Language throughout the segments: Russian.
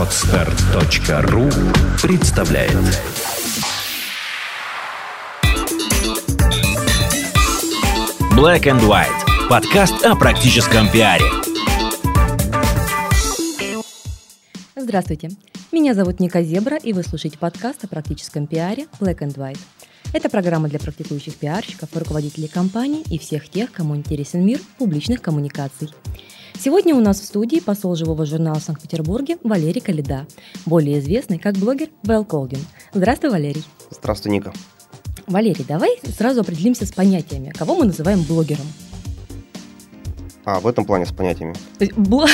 Отстар.ру представляет Black and White. Подкаст о практическом пиаре. Здравствуйте. Меня зовут Ника Зебра, и вы слушаете подкаст о практическом пиаре Black and White. Это программа для практикующих пиарщиков, руководителей компаний и всех тех, кому интересен мир публичных коммуникаций. Сегодня у нас в студии посол живого журнала в Санкт-Петербурге Валерий Калида, более известный как блогер Вэл Колдин. Здравствуй, Валерий. Здравствуй, Ника. Валерий, давай сразу определимся с понятиями. Кого мы называем блогером? А, в этом плане с понятиями. То бл-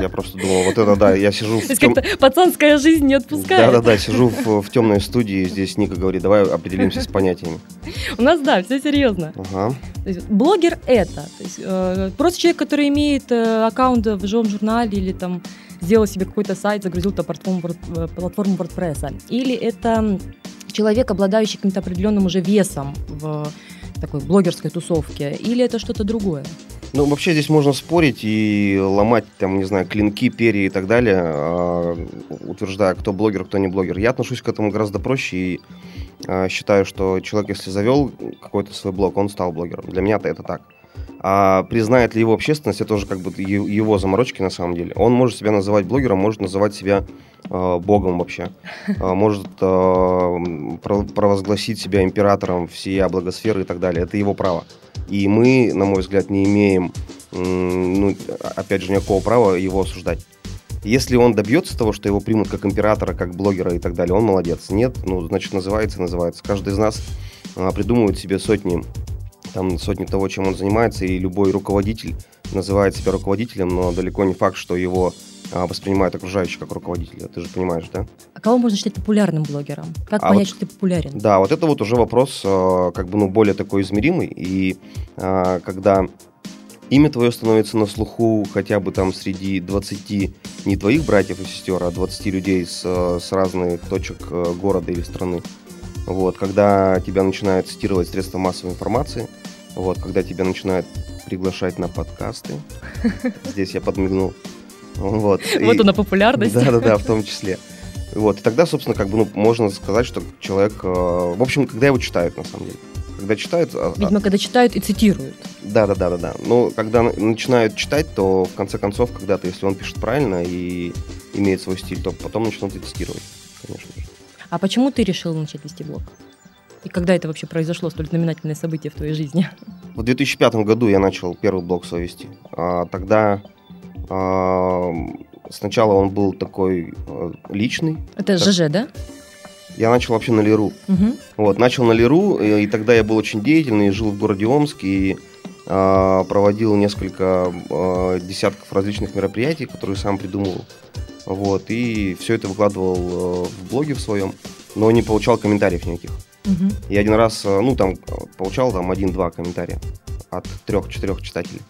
Я просто думал, вот это да, я сижу То в есть тем... как-то пацанская жизнь не отпускает. Да-да-да, сижу в, в темной студии, здесь Ника говорит, давай определимся с понятиями. У нас, да, все серьезно. Ага. То есть блогер это, то есть, э, просто человек, который имеет э, аккаунт в живом журнале или там сделал себе какой-то сайт, загрузил то платформу, э, платформу WordPress. Или это человек, обладающий каким-то определенным уже весом в такой блогерской тусовке, или это что-то другое. Ну, вообще здесь можно спорить и ломать, там, не знаю, клинки, перья и так далее, а, утверждая, кто блогер, кто не блогер. Я отношусь к этому гораздо проще и а, считаю, что человек, если завел какой-то свой блог, он стал блогером. Для меня-то это так. А признает ли его общественность, это уже как бы его заморочки на самом деле. Он может себя называть блогером, может называть себя э, богом вообще. А, может э, про- провозгласить себя императором всей благосферы и так далее. Это его право. И мы, на мой взгляд, не имеем, ну, опять же, никакого права его осуждать. Если он добьется того, что его примут как императора, как блогера и так далее, он молодец. Нет, ну, значит, называется называется. Каждый из нас а, придумывает себе сотни, там, сотни того, чем он занимается, и любой руководитель называет себя руководителем, но далеко не факт, что его а, воспринимают окружающие как руководителя. Ты же понимаешь, да? А кого можно считать популярным блогером? Как А понять, вот- что ты популярен? Да, вот это вот уже вопрос, э, как бы, ну, более такой измеримый. И э, когда имя твое становится на слуху хотя бы там среди 20 не твоих братьев и сестер, а 20 людей с, с разных точек э, города или страны. Вот, когда тебя начинают цитировать средства массовой информации, вот, когда тебя начинают приглашать на подкасты, здесь я подмигнул. Вот, Вот и- она популярность. да, да, да, в том числе. Вот, и тогда, собственно, как бы, ну, можно сказать, что человек, э, в общем, когда его читают, на самом деле. Когда читают, а- а- Видимо, когда читают и цитируют. да, да, да, да, да. Но когда на- начинают читать, то в конце концов, когда-то, если он пишет правильно и имеет свой стиль, то потом начнут и тестировать, конечно же. А почему ты решил начать вести блог? И когда это вообще произошло, столь знаменательное событие в твоей жизни? В 2005 году я начал первый блог свой вести. А, тогда а, сначала он был такой э, личный. Это Так. ЖЖ, да? Я начал вообще на Леру. Мгм. Вот, начал на Леру, и, и тогда я был очень деятельный, жил в городе Омск и а, проводил несколько а, десятков различных мероприятий, которые сам придумывал. Вот, и все это выкладывал э, в блоге в своем, но не получал комментариев никаких. Мгм. И один раз, э, ну, там, э, получал там один-два комментария от трех-четырех читателей.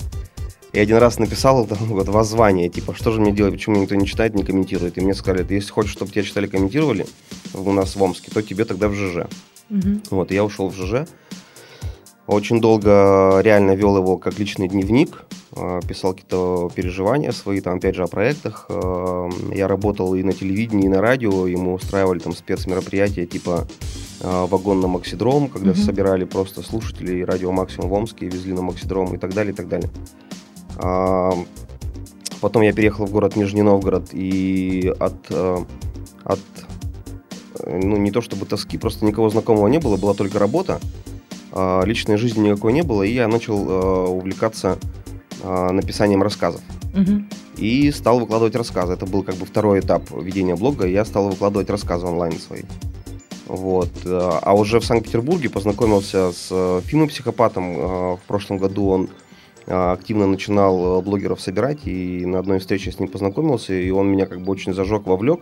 И один раз написал там вот воззвание, типа, что же мне делать, почему никто не читает, не комментирует. И мне сказали, «Ты если хочешь, чтобы тебя читали, комментировали у нас в Омске, то тебе тогда в ЖЖ. Мгм. Вот, и я ушел в ЖЖ. Очень долго реально вел его как личный дневник, э, писал какие-то переживания свои, там, опять же, о проектах. Э, Я работал и на телевидении, и на радио, ему устраивали там спецмероприятия типа э, вагон на Максидром, когда Мгм. собирали просто слушателей радио Максимум в Омске, и везли на Максидром и так далее, и так далее. А, Потом я переехал в город Нижний Новгород, и от, э, от э, ну, не то чтобы тоски, просто никого знакомого не было, была только работа, личной жизни никакой не было, и я начал э, увлекаться а, написанием рассказов. И стал выкладывать рассказы. Это был как бы второй этап ведения блога, я стал выкладывать рассказы онлайн свои. Вот. э, А уже в Санкт-Петербурге познакомился с э, Фимой Психопатом. В прошлом году он активно начинал блогеров собирать, и на одной встрече с ним познакомился, и он меня как бы очень зажег, вовлек.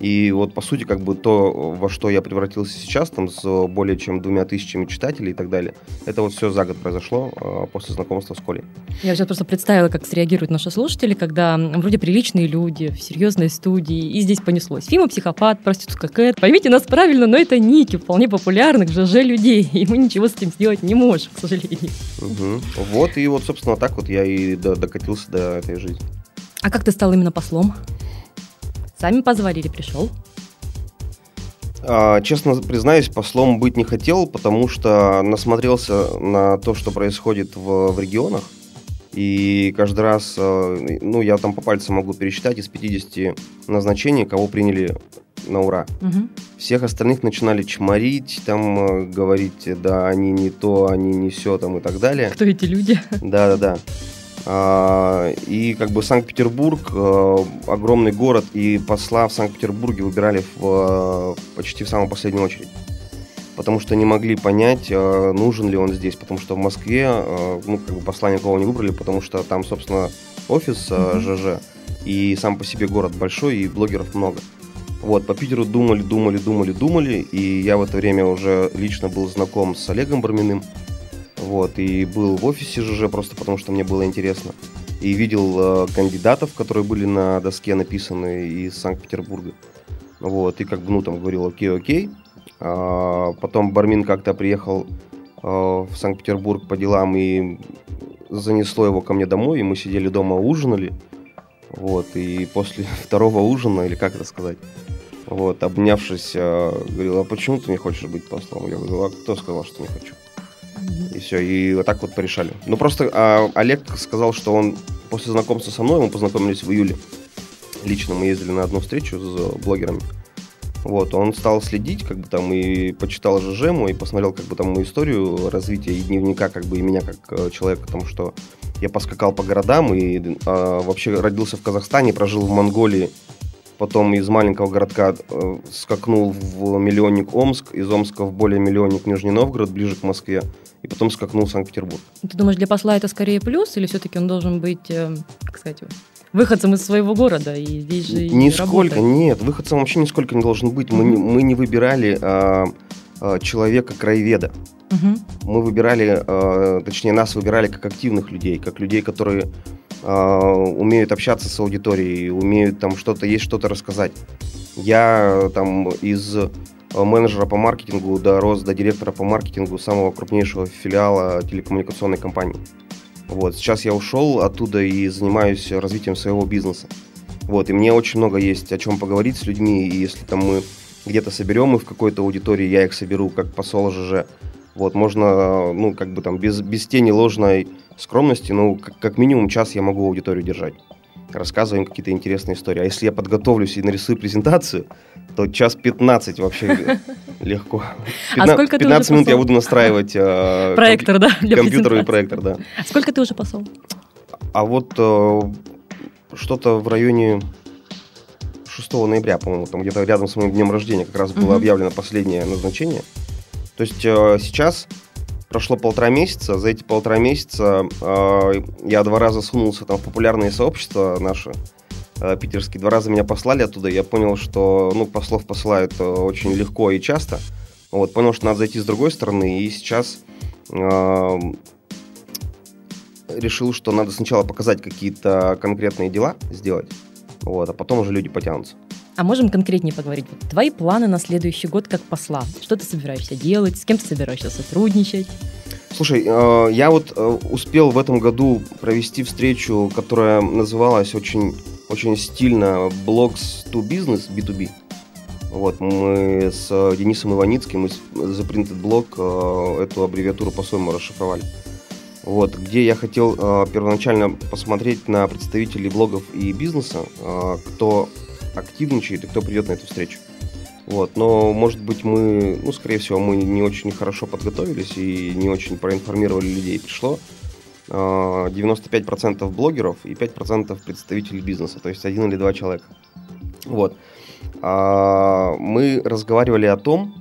И вот, по сути, как бы то, во что я превратился сейчас, там, с более чем двумя тысячами читателей и так далее, это вот все за год произошло э, после знакомства с Колей. Я сейчас просто представила, как среагируют наши слушатели, когда вроде приличные люди в серьезной студии, и здесь понеслось. Фима психопат, проститутка Кэт. Поймите нас правильно, но это ники вполне популярных ЖЖ людей, и мы ничего с этим сделать не можем, к сожалению. Мгм. Вот, и вот, собственно, так вот я и до- докатился до этой жизни. А как ты стал именно послом? Сами позвали или пришел? А, честно признаюсь, послом быть не хотел, потому что насмотрелся на то, что происходит в, в регионах. И каждый раз, э, ну, я там по пальцам могу пересчитать из 50 назначений, кого приняли на ура. Угу. Всех остальных начинали чморить, там э, говорить, да, они не то, они не все, там и так далее. Кто эти люди? Да-да-да. А, И как бы Санкт-Петербург, э, огромный город, и посла в Санкт-Петербурге выбирали в, э, почти в самую последнюю очередь. Потому что не могли понять, э, нужен ли он здесь. Потому что в Москве, ну, как бы посла никого не выбрали, потому что там, собственно, офис. ЖЖ, и сам по себе город большой, и блогеров много. Вот, по Питеру думали, думали, думали, думали, и я в это время уже лично был знаком с Олегом Барминым, вот, и был в офисе ЖЖ просто потому, что мне было интересно. И видел э, кандидатов, которые были на доске написаны из Санкт-Петербурга. Вот, и как бы, ну, там говорил, окей, окей. А, потом Бармин как-то приехал э, в Санкт-Петербург по делам и занесло его ко мне домой, и мы сидели дома, ужинали. Вот, и после второго ужина, или как это сказать, вот, обнявшись, э, говорил, а почему ты не хочешь быть послом? Я говорю, а кто сказал, что не хочу? И все, и вот так вот порешали. Ну, просто а, Олег сказал, что он после знакомства со мной, мы познакомились в июле, лично мы ездили на одну встречу с блогерами. Вот, он стал следить, как бы там, и почитал ЖЖ мой, и посмотрел, как бы там, мою историю развития и дневника, как бы, и меня как э, человека, потому что я поскакал по городам и а, вообще родился в Казахстане, прожил в Монголии, потом из маленького городка э, скакнул в миллионник Омск, из Омска в более миллионник Нижний Новгород, ближе к Москве, и потом скакнул в Санкт-Петербург. Ты думаешь, для посла это скорее плюс, или все-таки он должен быть, э, как сказать, выходцем из своего города и здесь же Нисколько, работать? нет, выходцем вообще нисколько не должен быть. Мы, не- мы не выбирали а, а, человека краеведа. Мгм. Мы выбирали, э, точнее, нас выбирали как активных людей, как людей, которые э, умеют общаться с аудиторией, умеют там что-то, есть что-то рассказать. Я э, там из э, менеджера по маркетингу дорос до директора по маркетингу самого крупнейшего филиала телекоммуникационной компании. Вот, сейчас я ушел оттуда и занимаюсь развитием своего бизнеса. Вот, и мне очень много есть о чем поговорить с людьми, и если там мы где-то соберем их в какой-то аудитории, я их соберу как посол ЖЖ, вот, можно, ну, как бы там, без, без тени ложной скромности, ну, как, как минимум час я могу аудиторию держать. Рассказываем какие-то интересные истории. А если я подготовлюсь и нарисую презентацию, то час 15 вообще легко. А сколько ты 15 уже минут я буду настраивать э, Проектор, да, для компью- компьютеровый презентации. проектор, да. Сколько ты уже посол? А вот э, что-то в районе 6 ноября, по-моему, там где-то рядом с моим днем рождения как раз было Мгм. объявлено последнее назначение. То есть э, сейчас прошло полтора месяца, за эти полтора месяца э, я два раза сунулся там в популярные сообщества наши, э, питерские, два раза меня послали оттуда, я понял, что, ну, послов посылают э, очень легко и часто, вот, понял, что надо зайти с другой стороны, и сейчас э, решил, что надо сначала показать какие-то конкретные дела, сделать, вот, а потом уже люди потянутся. А можем конкретнее поговорить? Вот твои планы на следующий год как посла. Что ты собираешься делать? С кем ты собираешься сотрудничать? Слушай, э, я вот э, успел в этом году провести встречу, которая называлась очень, очень стильно Blogs to Business, B2B. Вот, мы с э, Денисом Иваницким из The Printed Blog эту аббревиатуру по-своему расшифровали. Вот, где я хотел э, первоначально посмотреть на представителей блогов и бизнеса, э, кто активничает и кто придет на эту встречу. Вот, но, может быть, мы, ну, скорее всего, мы не очень хорошо подготовились и не очень проинформировали людей. Пришло э, 95% блогеров и 5% представителей бизнеса, то есть один или два человека. Вот. А, мы разговаривали о том,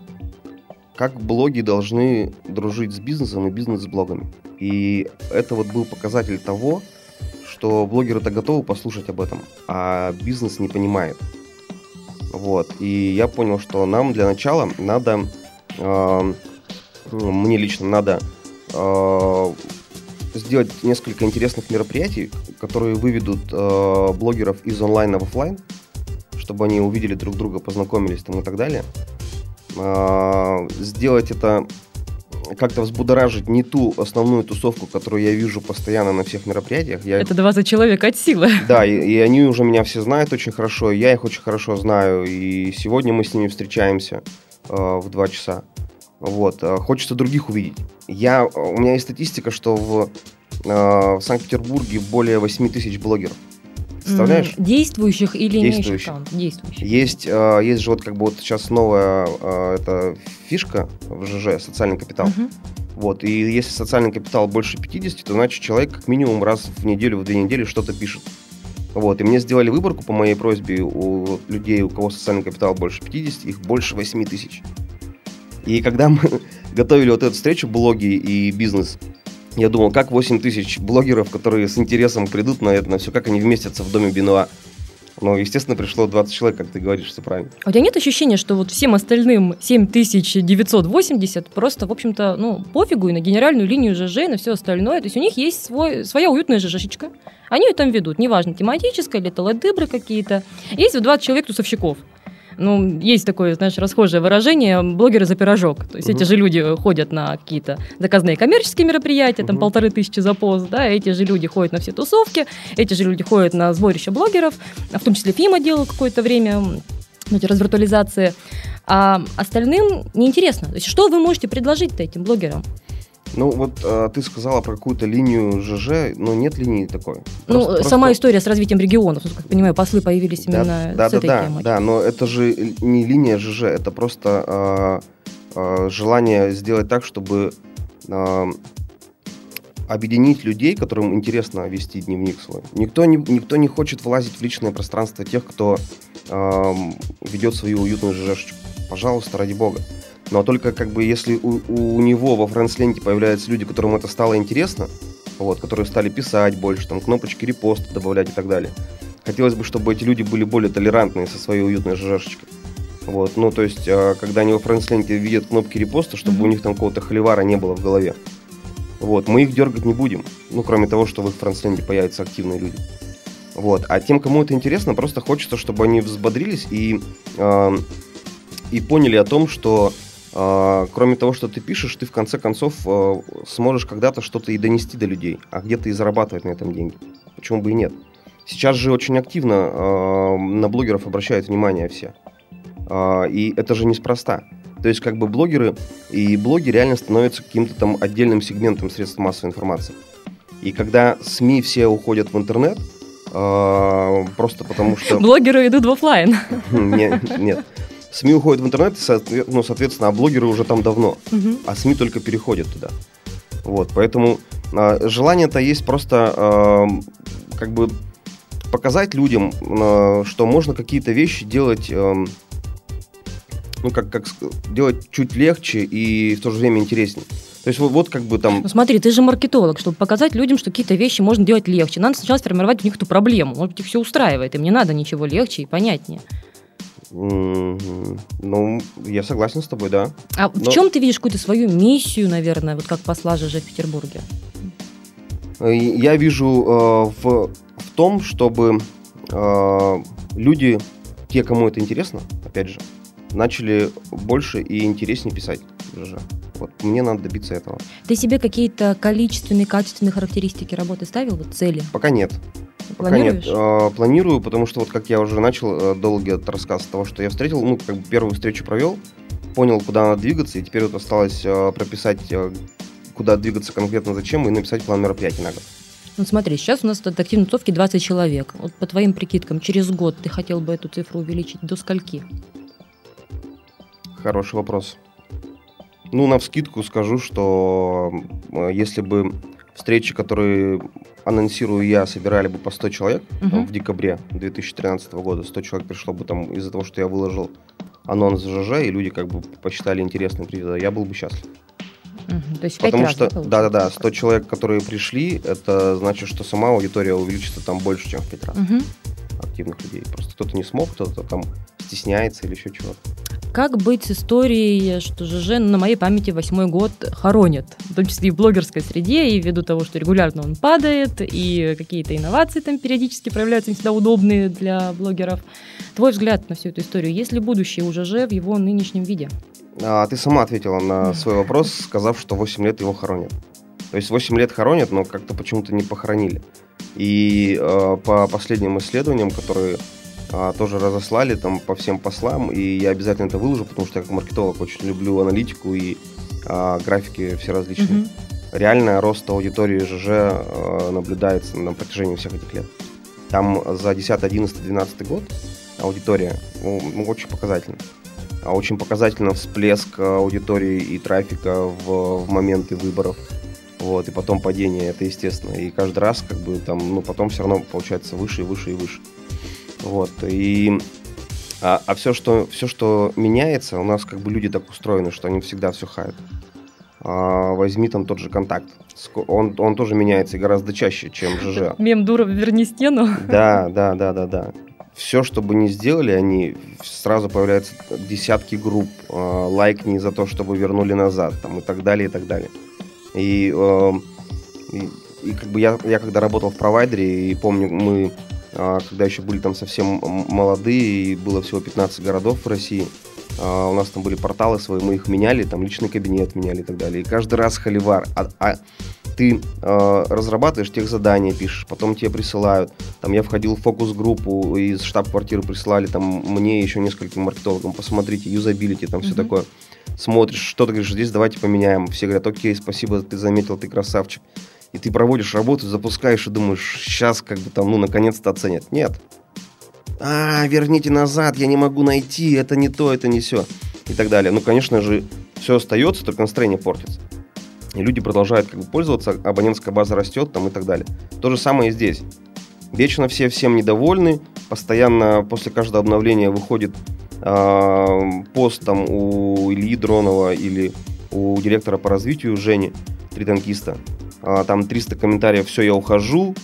как блоги должны дружить с бизнесом и бизнес с блогами. И это вот был показатель того, что блогеры-то готовы послушать об этом, а бизнес не понимает. Вот. И я понял, что нам для начала надо, э, мне лично надо э, сделать несколько интересных мероприятий, которые выведут э, блогеров из онлайна в офлайн, чтобы они увидели друг друга, познакомились там и так далее. Э, сделать это как-то взбудоражить не ту основную тусовку, которую я вижу постоянно на всех мероприятиях. Я... Это 20 человек от силы. Да, и, и они уже меня все знают очень хорошо, и я их очень хорошо знаю. И сегодня мы с ними встречаемся э, в 2 часа. Вот. Э, хочется других увидеть. Я, у меня есть статистика, что в, э, в Санкт-Петербурге более 8 тысяч блогеров. Представляешь? Действующих или Действующих. имеющих аккаунт? Действующих. Есть, э, есть же вот как бы вот сейчас новая э, эта фишка в ЖЖ, социальный капитал. Мгм. Вот, и если социальный капитал больше 50, то значит человек как минимум раз в неделю, в две недели что-то пишет. Вот, и мне сделали выборку по моей просьбе у людей, у кого социальный капитал больше 50, их больше 8 тысяч. И когда мы готовили вот эту встречу, блоги и бизнес, я думал, как 8 тысяч блогеров, которые с интересом придут на это, на все, как они вместятся в доме Бенуа. Ну, естественно, пришло 20 человек, как ты говоришь, все правильно. А у тебя нет ощущения, что вот всем остальным 7980 просто, в общем-то, ну, пофигу и на генеральную линию ЖЖ, и на все остальное. То есть у них есть свой, своя уютная ЖЖшечка. Они ее там ведут, неважно, тематическая или это какие-то. Есть вот 20 человек тусовщиков. Ну, есть такое, знаешь, расхожее выражение «блогеры за пирожок». То есть Мгм. эти же люди ходят на какие-то заказные коммерческие мероприятия, там Мгм. полторы тысячи за пост, да, эти же люди ходят на все тусовки, эти же люди ходят на сборище блогеров, в том числе ФИМа делал какое-то время эти развиртуализации. А остальным неинтересно. То есть что вы можете предложить-то этим блогерам? Ну, вот э, ты сказала про какую-то линию ЖЖ, но нет линии такой. ну, Просто- сама просто- история с развитием регионов, ну, как понимаю, послы появились Да, именно да, с да, этой да, темой. да, но это же не линия ЖЖ, это просто э, э, желание сделать так, чтобы э, объединить людей, которым интересно вести дневник свой. Никто не, никто не хочет влазить в личное пространство тех, кто э, ведет свою уютную ЖЖшечку. Пожалуйста, ради бога. Но только как бы если у, у него во френдс-ленте появляются люди, которым это стало интересно, вот, которые стали писать больше, там, кнопочки репоста добавлять и так далее. Хотелось бы, чтобы эти люди были более толерантные со своей уютной ЖЖшечкой. Вот, ну, то есть, э, когда они во френдс-ленте видят кнопки репоста, чтобы Мгм. у них там какого-то холивара не было в голове. Вот, мы их дергать не будем. Ну, кроме того, что в их френдс-ленте появятся активные люди. Вот, а тем, кому это интересно, просто хочется, чтобы они взбодрились и, э, и поняли о том, что кроме того, что ты пишешь, ты в конце концов э, сможешь когда-то что-то и донести до людей, а где-то и зарабатывать на этом деньги. Почему бы и нет? Сейчас же очень активно э, на блогеров обращают внимание все. А, И это же неспроста. То есть как бы блогеры и блоги реально становятся каким-то там отдельным сегментом средств массовой информации. И когда СМИ все уходят в интернет, а, просто потому что... Блогеры идут в офлайн. Нет, нет. СМИ уходят в интернет, ну, соответственно, а блогеры уже там давно, а СМИ только переходят туда. Вот, поэтому а, желание-то есть просто а, как бы показать людям, а, что можно какие-то вещи делать, эм, ну, как, как делать чуть легче и в то же время интереснее. То есть вот, вот как бы там... Ну смотри, ты же маркетолог, чтобы показать людям, что какие-то вещи можно делать легче. Надо сначала сформировать у них эту проблему. Может быть, их все устраивает, им не надо ничего легче и понятнее. Ну, я согласен с тобой, да. А в Но- чем ты видишь какую-то свою миссию, наверное, вот как посла ЖЖ в Петербурге? Э, Я вижу э, в, в том, чтобы э, люди, те, кому это интересно, опять же, начали больше и интереснее писать в ЖЖ. Вот мне надо добиться этого. Ты себе какие-то количественные, качественные характеристики работы ставил, вот цели? Пока нет. Пока Планируешь? нет. Э, планирую, потому что вот как я уже начал э, долгий этот рассказ того, что я встретил, ну, как бы первую встречу провел, понял, куда надо двигаться, и теперь вот осталось э, прописать, э, куда двигаться конкретно зачем, и написать план мероприятий на год. Ну смотри, сейчас у нас тут активной тусовки 20 человек. Вот по твоим прикидкам, через год ты хотел бы эту цифру увеличить до скольки? Хороший вопрос. Ну, на вскидку скажу, что если бы встречи, которые анонсирую я, собирали бы по 100 человек там, Мгм. в декабре 2013 года, 100 человек пришло бы там из-за того, что я выложил анонс ЖЖ, и люди как бы посчитали интересным прийти, я был бы счастлив. Мгм, То есть Потому что, да-да-да, 100 человек, которые пришли, это значит, что сама аудитория увеличится там больше, чем в 5 раз Мгм. Активных людей. Просто кто-то не смог, кто-то там стесняется или еще чего-то. Как быть с историей, что ЖЖ на моей памяти восьмой год хоронит, в том числе и в блогерской среде, и ввиду того, что регулярно он падает, и какие-то инновации там периодически проявляются не всегда удобные для блогеров. Твой взгляд на всю эту историю, есть ли будущее у ЖЖ в его нынешнем виде? а, ты сама ответила на свой вопрос, сказав, что 8 лет его хоронят. То есть 8 лет хоронят, но как-то почему-то не похоронили. И э, по последним исследованиям, которые э, тоже разослали там по всем послам, и я обязательно это выложу, потому что я как маркетолог очень люблю аналитику и э, графики все различные. Mm-hmm. Реально рост аудитории ЖЖ э, наблюдается на протяжении всех этих лет. Там за 10, 11, 12 год аудитория ну, ну, очень показательна. А очень показательно всплеск аудитории и трафика в, в моменты выборов. Вот, и потом падение, это естественно. И каждый раз, как бы, там, ну, потом все равно получается выше и выше и выше. Вот, и... А, а все, что, все, что меняется, у нас как бы люди так устроены, что они всегда все хают. А, возьми там тот же контакт. Он, он тоже меняется гораздо чаще, чем ЖЖ. Мем Дуров верни стену. Да, да, да, да, да все, что бы ни сделали, они сразу появляются десятки групп, э, лайкни за то, чтобы вернули назад, там, и так далее, и так далее. И, э, и, и как бы я, я когда работал в провайдере, и помню, мы, э, когда еще были там совсем молодые, и было всего 15 городов в России, Uh, у нас там были порталы свои, мы их меняли, там личный кабинет меняли и так далее. И каждый раз холивар. А, а ты э, разрабатываешь тех задания, пишешь, потом тебе присылают. Там я входил в фокус-группу, из штаб-квартиры прислали там мне еще нескольким маркетологам, посмотрите, юзабилити, там mm-hmm. все такое. Смотришь, что ты говоришь, здесь давайте поменяем. Все говорят, окей, спасибо, ты заметил, ты красавчик. И ты проводишь работу, запускаешь и думаешь, сейчас как бы там, ну, наконец-то оценят. Нет. А, верните назад, я не могу найти, это не то, это не все. И так далее. Ну, конечно же, все остается, только настроение портится люди продолжают как бы пользоваться, абонентская база растет там и так далее. То же самое и здесь. Вечно все всем недовольны, постоянно после каждого обновления выходит э, пост там у Ильи Дронова или у директора по развитию Жени, три танкиста. Э, там 300 комментариев, все, я ухожу.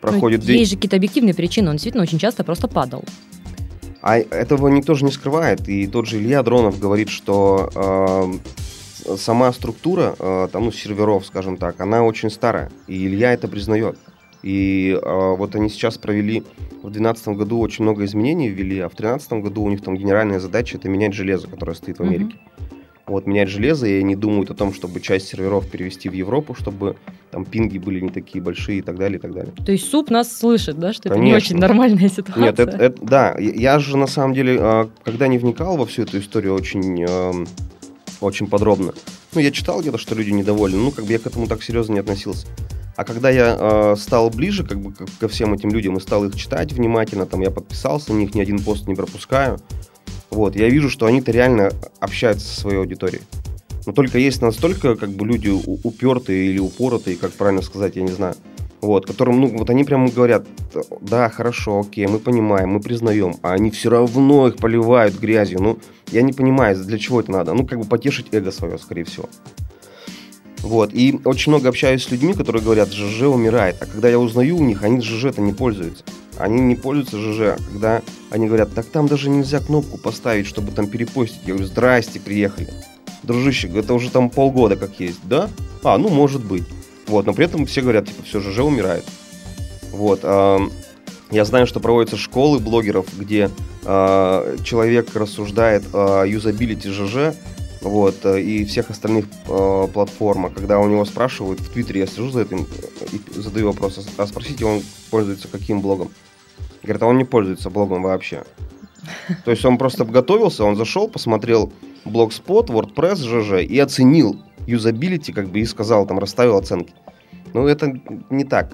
Проходит Но есть же какие-то объективные причины, он действительно очень часто просто падал. А этого никто же не скрывает. И тот же Илья Дронов говорит, что э, сама структура, э, там, ну, серверов, скажем так, она очень старая. И Илья это признает. И э, вот они сейчас провели в 2012 году очень много изменений ввели, а в 2013 году у них там генеральная задача это менять железо, которое стоит в Америке. Mm-hmm. Вот менять железо, и они думают о том, чтобы часть серверов перевести в Европу, чтобы там пинги были не такие большие и так далее, и так далее. То есть суп нас слышит, да, что Конечно. это не очень нормальная ситуация? Нет, это, это да. Я же на самом деле, э, когда не вникал во всю эту историю очень эм, очень подробно. Ну, я читал где-то, что люди недовольны, ну, как бы я к этому так серьезно не относился. А когда я э, стал ближе как бы ко всем этим людям и стал их читать внимательно, там я подписался на них, ни один пост не пропускаю, вот, я вижу, что они-то реально общаются со своей аудиторией. Но только есть настолько как бы люди упертые или упоротые, как правильно сказать, я не знаю, вот, которым, ну, вот они прямо говорят, да, хорошо, окей, мы понимаем, мы признаем, а они все равно их поливают грязью, ну, я не понимаю, для чего это надо, ну, как бы потешить эго свое, скорее всего. Вот, и очень много общаюсь с людьми, которые говорят, ЖЖ умирает, а когда я узнаю у них, они ЖЖ-то не пользуются. Они не пользуются ЖЖ, когда они говорят, так там даже нельзя кнопку поставить, чтобы там перепостить. Я говорю, здрасте, приехали. Дружище, это уже там полгода как есть, да? А, ну, может быть. Вот, но при этом все говорят, типа, все, ЖЖ умирает. Вот. Э, я знаю, что проводятся школы блогеров, где э, человек рассуждает о юзабилити ЖЖ, вот, и всех остальных э, платформах, когда у него спрашивают, в Твиттере я сижу за этим и задаю вопрос, а спросите, он пользуется каким блогом? Говорит, а он не пользуется блогом вообще. То есть он просто готовился, он зашел, посмотрел Blogspot, WordPress, ЖЖ и оценил юзабилити, как бы и сказал, там расставил оценки. Но это не так.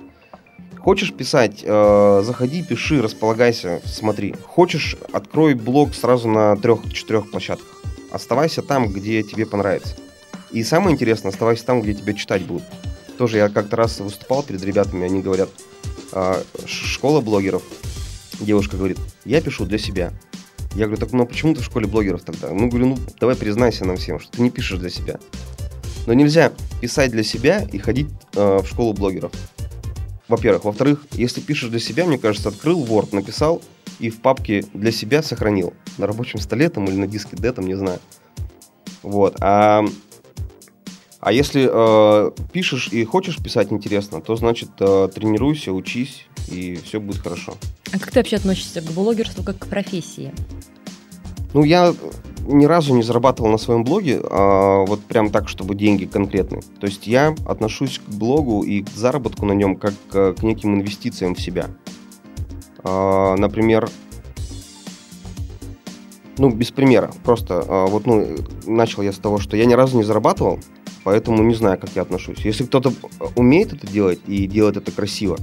Хочешь писать, э, заходи, пиши, располагайся, смотри. Хочешь, открой блог сразу на трех-четырех площадках. Оставайся там, где тебе понравится. И самое интересное, оставайся там, где тебя читать будут. Тоже я как-то раз выступал перед ребятами, они говорят, э, школа блогеров. Девушка говорит, я пишу для себя. Я говорю, так ну а почему ты в школе блогеров тогда? Ну, говорю, ну давай признайся нам всем, что ты не пишешь для себя. Но нельзя писать для себя и ходить э, в школу блогеров. Во-первых. Во-вторых, если пишешь для себя, мне кажется, открыл Word, написал и в папке для себя сохранил. На рабочем столе там или на диске D, там, не знаю. Вот. А, а если э, пишешь и хочешь писать интересно, то значит э, тренируйся, учись, и все будет хорошо. А как ты вообще относишься к блогерству как к профессии? Ну, я ни разу не зарабатывал на своем блоге, а, вот прям так, чтобы деньги конкретные. То есть я отношусь к блогу и к заработку на нем как к, к неким инвестициям в себя. А, например, ну, без примера, просто а, вот, ну, начал я с того, что я ни разу не зарабатывал, поэтому не знаю, как я отношусь. Если кто-то умеет это делать и делает это красиво,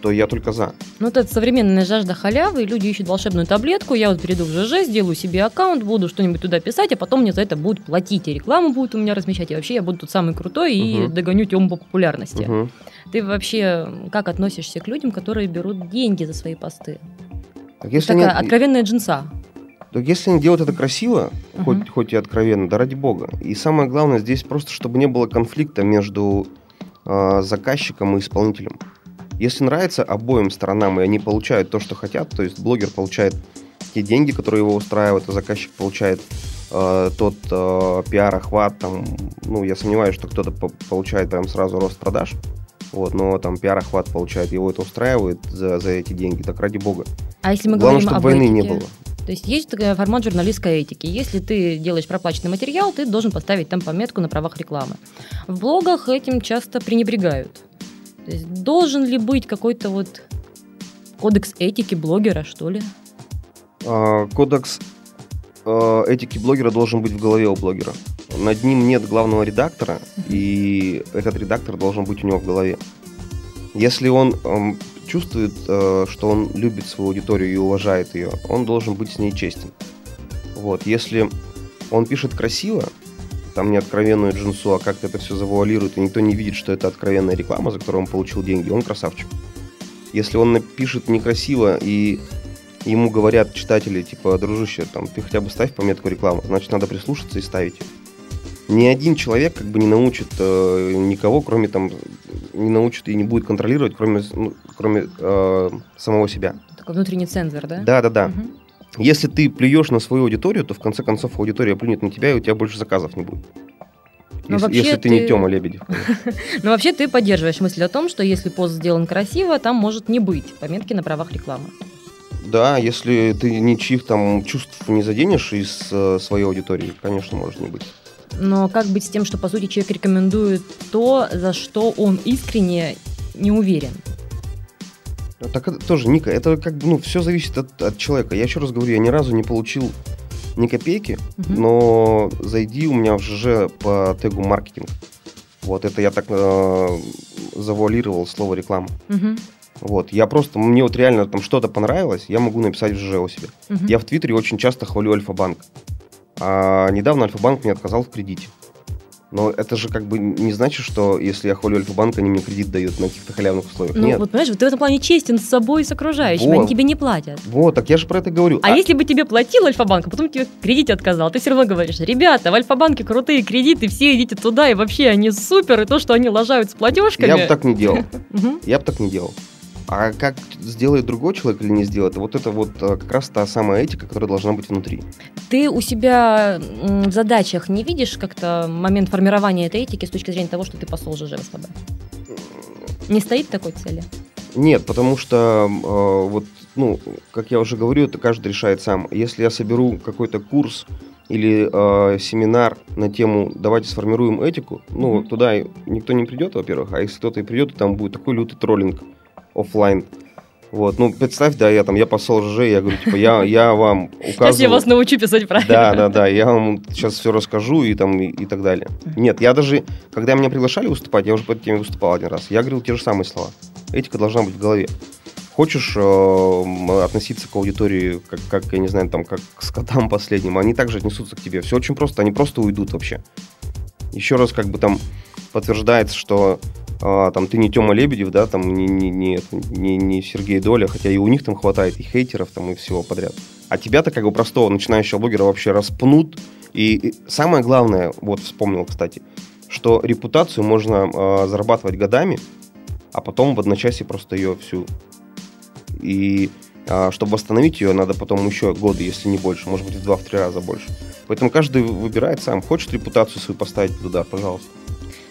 то я только за. Ну, вот это современная жажда халявы, люди ищут волшебную таблетку, я вот перейду в ЖЖ, сделаю себе аккаунт, буду что-нибудь туда писать, а потом мне за это будут платить, и рекламу будут у меня размещать, и вообще я буду тут самый крутой и угу. догоню тему по популярности. Угу. Ты вообще как относишься к людям, которые берут деньги за свои посты? Так если Такая они... откровенная джинса. Если они делают это красиво, uh хоть, хоть и откровенно, да ради бога. И самое главное здесь просто, чтобы не было конфликта между э, заказчиком и исполнителем. Если нравится обоим сторонам, и они получают то, что хотят, то есть блогер получает те деньги, которые его устраивают, а заказчик получает э, тот э, пиар-охват, там, ну, я сомневаюсь, что кто-то по- получает прям сразу рост продаж, вот, но там пиар-охват получает, его это устраивает за, за эти деньги, так ради бога. А если мы Главное, говорим чтобы об войны этике? не было. То есть есть формат журналистской этики. Если ты делаешь проплаченный материал, ты должен поставить там пометку на правах рекламы. В блогах этим часто пренебрегают. То есть должен ли быть какой-то вот кодекс этики блогера, что ли? А, кодекс а, этики блогера должен быть в голове у блогера. Над ним нет главного редактора, и этот редактор должен быть у него в голове. Если он эм, чувствует, э, что он любит свою аудиторию и уважает ее, он должен быть с ней честен. Вот. Если он пишет красиво, там не откровенную джинсу, а как-то это все завуалирует, и никто не видит, что это откровенная реклама, за которую он получил деньги, он красавчик. Если он напишет некрасиво и ему говорят читатели, типа, дружище, там, ты хотя бы ставь пометку рекламы, значит, надо прислушаться и ставить Ни один человек как бы не научит э, никого, кроме там, не научит и не будет контролировать, кроме, ну, кроме э, самого себя. Такой внутренний цензор, да? Да, да, да. Угу. Если ты плюешь на свою аудиторию, то в конце концов аудитория плюнет на тебя, и у тебя больше заказов не будет. Но если, если ты... ты не Тёма Лебедев. Но вообще ты поддерживаешь мысль о том, что если пост сделан красиво, там может не быть пометки на правах рекламы. Да, если ты ничьих там чувств не заденешь из э, своей аудитории, конечно, может не быть. Но как быть с тем, что, по сути, человек рекомендует то, за что он искренне не уверен? Ну, так это тоже, Ника, это как бы, ну, все зависит от, от человека. Я еще раз говорю, я ни разу не получил ни копейки, угу. но зайди у меня в ЖЖ по тегу маркетинг. Вот это я так э, завуалировал слово реклама. Угу. Вот, я просто, мне вот реально там что-то понравилось, я могу написать в ЖЖ о себе. Угу. Я в Твиттере очень часто хвалю Альфа-банк. А недавно Альфа-банк мне отказал в кредите. Но это же как бы не значит, что если я хвалю Альфа-банк, они мне кредит дают на каких-то халявных условиях. Ну, Нет. вот понимаешь, ты в этом плане честен с собой и с окружающими, вот. они тебе не платят. Вот, так я же про это говорю. А, а... если бы тебе платил Альфа-банк, а потом тебе кредит отказал, ты все равно говоришь, ребята, в Альфа-банке крутые кредиты, все идите туда, и вообще они супер, и то, что они лажают с платежками... Я бы так не делал. Я бы так не делал. А как сделает другой человек или не сделает, вот это вот э, как раз та самая этика, которая должна быть внутри. Ты у себя в задачах не видишь как-то момент формирования этой этики с точки зрения того, что ты посол ЖЖ ВСПБ? Не стоит такой цели? Нет, потому что э, вот, ну, как я уже говорю, это каждый решает сам. Если я соберу какой-то курс или э, семинар на тему «давайте сформируем этику», ну, туда никто не придет, во-первых, а если кто-то и придет, то там будет такой лютый троллинг офлайн. Вот, ну, представь, да, я там, я посол ЖЖ, я говорю, типа, я, я вам указываю... Сейчас я вас научу писать правильно. Да, да, да, я вам сейчас все расскажу и там, и, и так далее. Нет, я даже, когда меня приглашали выступать, я уже по этой теме выступал один раз, я говорил те же самые слова. Этика должна быть в голове. Хочешь э, относиться к аудитории, как, как, я не знаю, там, как к скотам последним, они также отнесутся к тебе. Все очень просто, они просто уйдут вообще. Еще раз, как бы там подтверждается, что а, там ты не Тёма Лебедев, да, там не, не, не, не, не Сергей Доля, хотя и у них там хватает и хейтеров, там и всего подряд. А тебя-то как бы простого начинающего блогера вообще распнут. И, и самое главное, вот вспомнил, кстати, что репутацию можно э, зарабатывать годами, а потом в одночасье просто ее всю. И э, чтобы восстановить ее, надо потом еще годы, если не больше, может быть в два-три раза больше. Поэтому каждый выбирает сам. Хочет репутацию свою поставить туда, пожалуйста.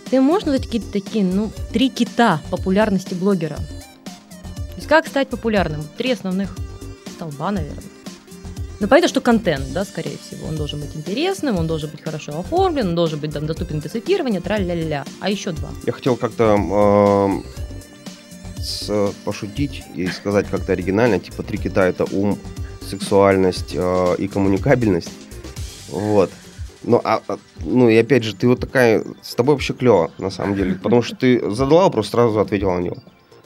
Ты можешь назвать какие-то такие, ну, три кита популярности блогера? То есть как стать популярным? Три основных столба, наверное. Ну, понятно, что контент, да, скорее всего, он должен быть интересным, он должен быть хорошо оформлен, он должен быть там, доступен для цитирования, тра-ля-ля-ля. А еще два. Я хотел как-то э, пошутить и сказать как-то оригинально, типа три кита это ум, сексуальность э, и коммуникабельность. Вот. Ну, а, а- ну, и опять же, ты вот такая, с тобой вообще клево, на самом деле, потому что ты задала вопрос, сразу ответила на него.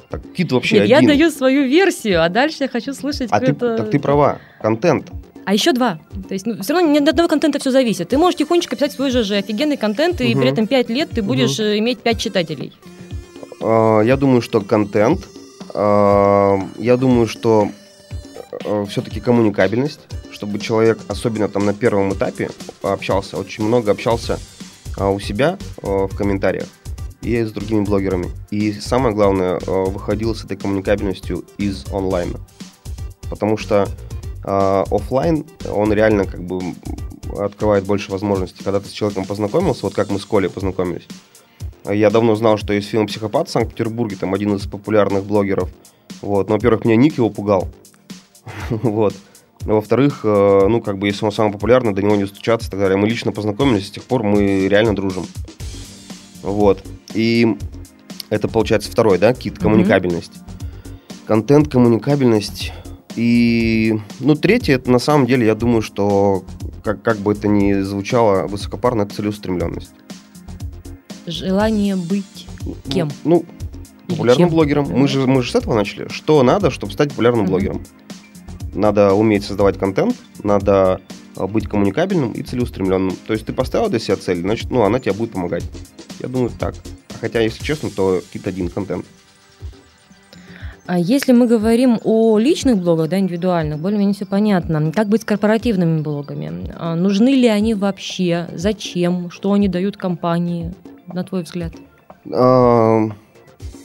Так, кит вообще Нет, я один. даю свою версию, а дальше я хочу слышать А ты, так ты права, контент. А еще два. То есть, ну, все равно не от одного контента все зависит. Ты можешь тихонечко писать свой же, офигенный контент, и Мгм. при этом пять лет ты будешь э, иметь пять читателей. А, Я думаю, что контент. А, Я думаю, что все-таки коммуникабельность, чтобы человек, особенно там на первом этапе, общался, очень много общался а, у себя а, в комментариях и с другими блогерами. И самое главное, а, выходил с этой коммуникабельностью из онлайна. Потому что а, оффлайн, он реально как бы открывает больше возможностей. Когда ты с человеком познакомился, вот как мы с Колей познакомились, я давно знал, что есть фильм «Психопат» в Санкт-Петербурге, там один из популярных блогеров. Вот. Но, во-первых, меня ник его пугал. вот. Во-вторых, э, ну, как бы, если он самый популярный, до него не стучаться и так далее. Мы лично познакомились, с тех пор мы реально дружим. Вот. И это, получается, второй, да, кит, коммуникабельность. Контент, коммуникабельность. И, ну, третье, это на самом деле, я думаю, что, как, как бы это ни звучало высокопарно, это целеустремленность. Желание быть Кем? Ну, Или популярным блогером. Мы же, мы же с этого начали. Что надо, чтобы стать популярным Мгм. блогером? Надо уметь создавать контент, надо а, быть коммуникабельным и целеустремленным. То есть ты поставил для себя цель, значит, ну, она тебе будет помогать. Я думаю, так. Хотя, если честно, то кит один контент. А если мы говорим о личных блогах, да, индивидуальных, более-менее все понятно. Как быть с корпоративными блогами? А нужны ли они вообще? Зачем? Что они дают компании, на твой взгляд? А,